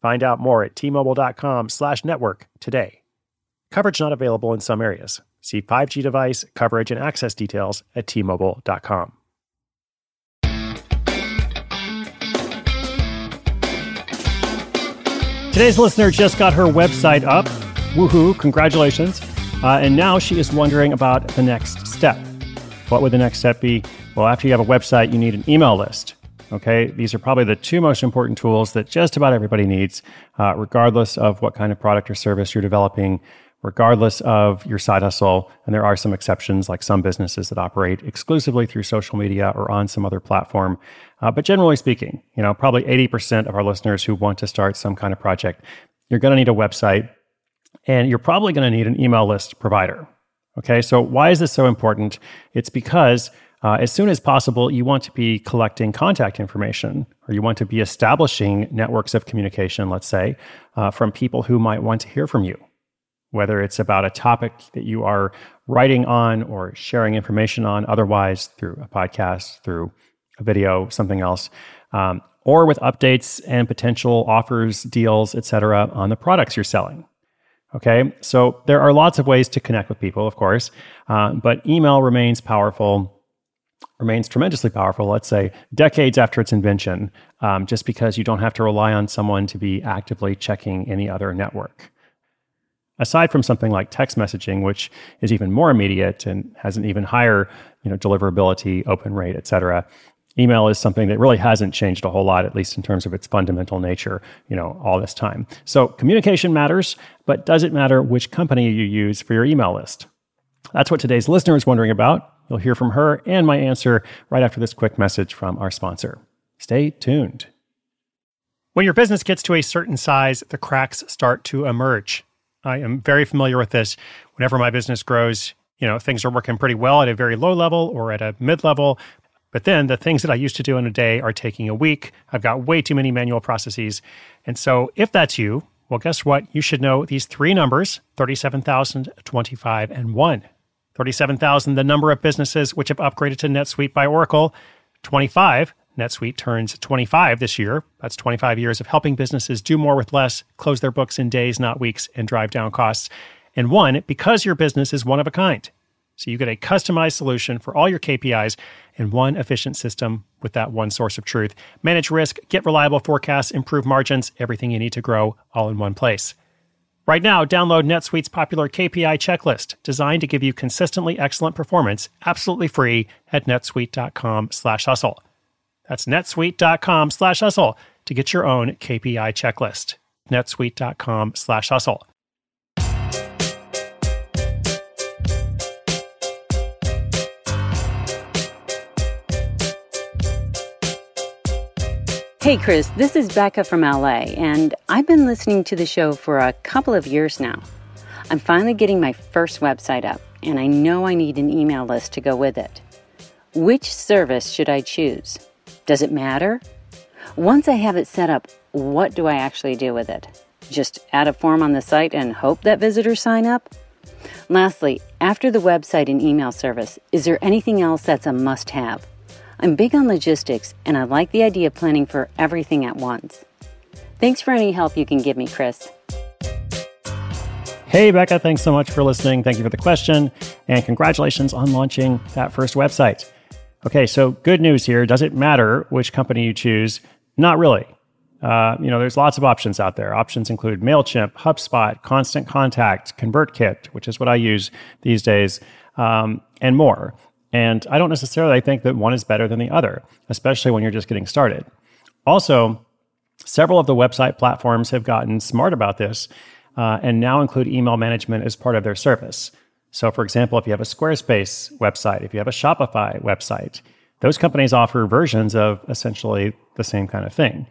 Find out more at tmobile.com slash network today. Coverage not available in some areas. See 5G device, coverage, and access details at tmobile.com. Today's listener just got her website up. Woohoo, congratulations. Uh, and now she is wondering about the next step. What would the next step be? Well, after you have a website, you need an email list. Okay, these are probably the two most important tools that just about everybody needs, uh, regardless of what kind of product or service you're developing, regardless of your side hustle. And there are some exceptions, like some businesses that operate exclusively through social media or on some other platform. Uh, but generally speaking, you know, probably 80% of our listeners who want to start some kind of project, you're going to need a website and you're probably going to need an email list provider. Okay, so why is this so important? It's because uh, as soon as possible, you want to be collecting contact information or you want to be establishing networks of communication, let's say, uh, from people who might want to hear from you, whether it's about a topic that you are writing on or sharing information on, otherwise through a podcast, through a video, something else, um, or with updates and potential offers, deals, etc., on the products you're selling. Okay, so there are lots of ways to connect with people, of course, uh, but email remains powerful remains tremendously powerful, let's say decades after its invention, um, just because you don't have to rely on someone to be actively checking any other network. Aside from something like text messaging, which is even more immediate and has an even higher you know, deliverability, open rate, et cetera, email is something that really hasn't changed a whole lot, at least in terms of its fundamental nature, you know, all this time. So communication matters, but does it matter which company you use for your email list? That's what today's listener is wondering about. You'll hear from her and my answer right after this quick message from our sponsor. Stay tuned. When your business gets to a certain size, the cracks start to emerge. I am very familiar with this. Whenever my business grows, you know, things are working pretty well at a very low level or at a mid level. But then the things that I used to do in a day are taking a week. I've got way too many manual processes. And so if that's you, well, guess what? You should know these three numbers 37,000, 25, and 1. 37,000, the number of businesses which have upgraded to NetSuite by Oracle. 25, NetSuite turns 25 this year. That's 25 years of helping businesses do more with less, close their books in days, not weeks, and drive down costs. And one, because your business is one of a kind. So you get a customized solution for all your KPIs in one efficient system with that one source of truth. Manage risk, get reliable forecasts, improve margins, everything you need to grow all in one place. Right now, download NetSuite's popular KPI checklist, designed to give you consistently excellent performance, absolutely free at netsuite.com slash hustle. That's netsuite.com slash hustle to get your own KPI checklist. netsuite.com/hustle. Hey, Chris, this is Becca from LA, and I've been listening to the show for a couple of years now. I'm finally getting my first website up, and I know I need an email list to go with it. Which service should I choose? Does it matter? Once I have it set up, what do I actually do with it? Just add a form on the site and hope that visitors sign up? Lastly, after the website and email service, is there anything else that's a must have? I'm big on logistics and I like the idea of planning for everything at once. Thanks for any help you can give me, Chris. Hey, Becca, thanks so much for listening. Thank you for the question, and congratulations on launching that first website. Okay, so good news here. Does it matter which company you choose? Not really. Uh, you know, there's lots of options out there. Options include MailChimp, HubSpot, Constant Contact, ConvertKit, which is what I use these days, um, and more. And I don't necessarily think that one is better than the other, especially when you're just getting started. Also, several of the website platforms have gotten smart about this uh, and now include email management as part of their service. So, for example, if you have a Squarespace website, if you have a Shopify website, those companies offer versions of essentially the same kind of thing.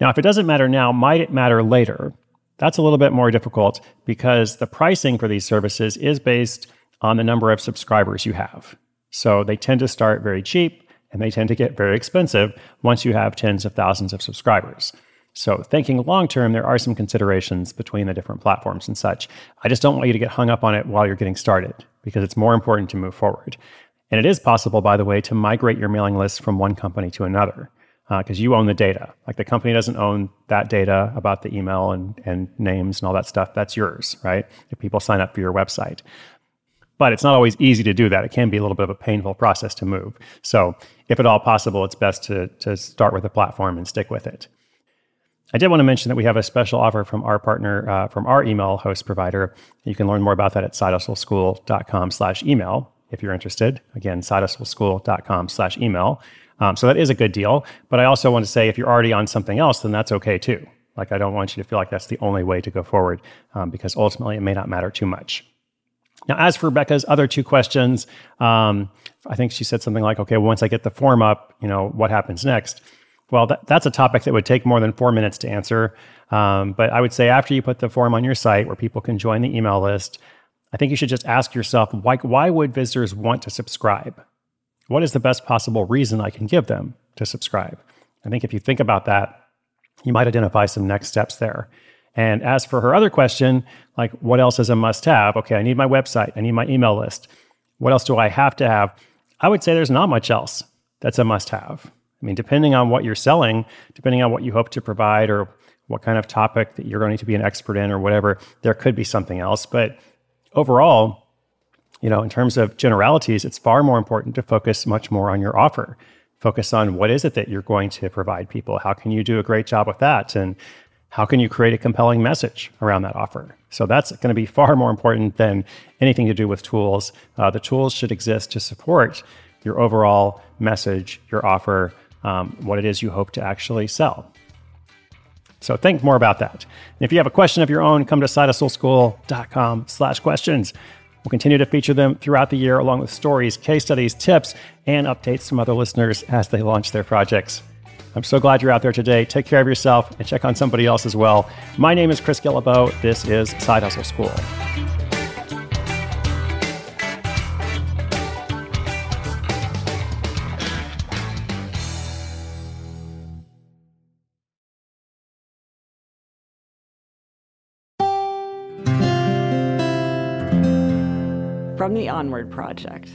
Now, if it doesn't matter now, might it matter later? That's a little bit more difficult because the pricing for these services is based on the number of subscribers you have. So they tend to start very cheap and they tend to get very expensive once you have tens of thousands of subscribers. So, thinking long term, there are some considerations between the different platforms and such. I just don't want you to get hung up on it while you're getting started because it's more important to move forward. And it is possible, by the way, to migrate your mailing list from one company to another because uh, you own the data. Like the company doesn't own that data about the email and, and names and all that stuff. That's yours, right? If people sign up for your website. But it's not always easy to do that. It can be a little bit of a painful process to move. So, if at all possible, it's best to, to start with a platform and stick with it. I did want to mention that we have a special offer from our partner, uh, from our email host provider. You can learn more about that at sidehustleschool.com slash email if you're interested. Again, sidehustleschool.com slash email. Um, so that is a good deal. But I also want to say if you're already on something else, then that's okay too. Like I don't want you to feel like that's the only way to go forward um, because ultimately it may not matter too much. Now, as for Rebecca's other two questions, um, I think she said something like, okay, well, once I get the form up, you know, what happens next? Well, that, that's a topic that would take more than four minutes to answer. Um, but I would say after you put the form on your site where people can join the email list, I think you should just ask yourself, why, why would visitors want to subscribe? What is the best possible reason I can give them to subscribe? I think if you think about that, you might identify some next steps there. And as for her other question, like what else is a must have? Okay, I need my website, I need my email list. What else do I have to have? I would say there's not much else that's a must have. I mean, depending on what you're selling, depending on what you hope to provide or what kind of topic that you're going to be an expert in or whatever, there could be something else. But overall, you know, in terms of generalities, it's far more important to focus much more on your offer. Focus on what is it that you're going to provide people? How can you do a great job with that? And how can you create a compelling message around that offer? So that's going to be far more important than anything to do with tools. Uh, the tools should exist to support your overall message, your offer, um, what it is you hope to actually sell. So think more about that. And if you have a question of your own, come to sidehustleschool.com slash questions. We'll continue to feature them throughout the year along with stories, case studies, tips, and updates from other listeners as they launch their projects. I'm so glad you're out there today. Take care of yourself and check on somebody else as well. My name is Chris Guillebeau. This is Side Hustle School. from the Onward Project.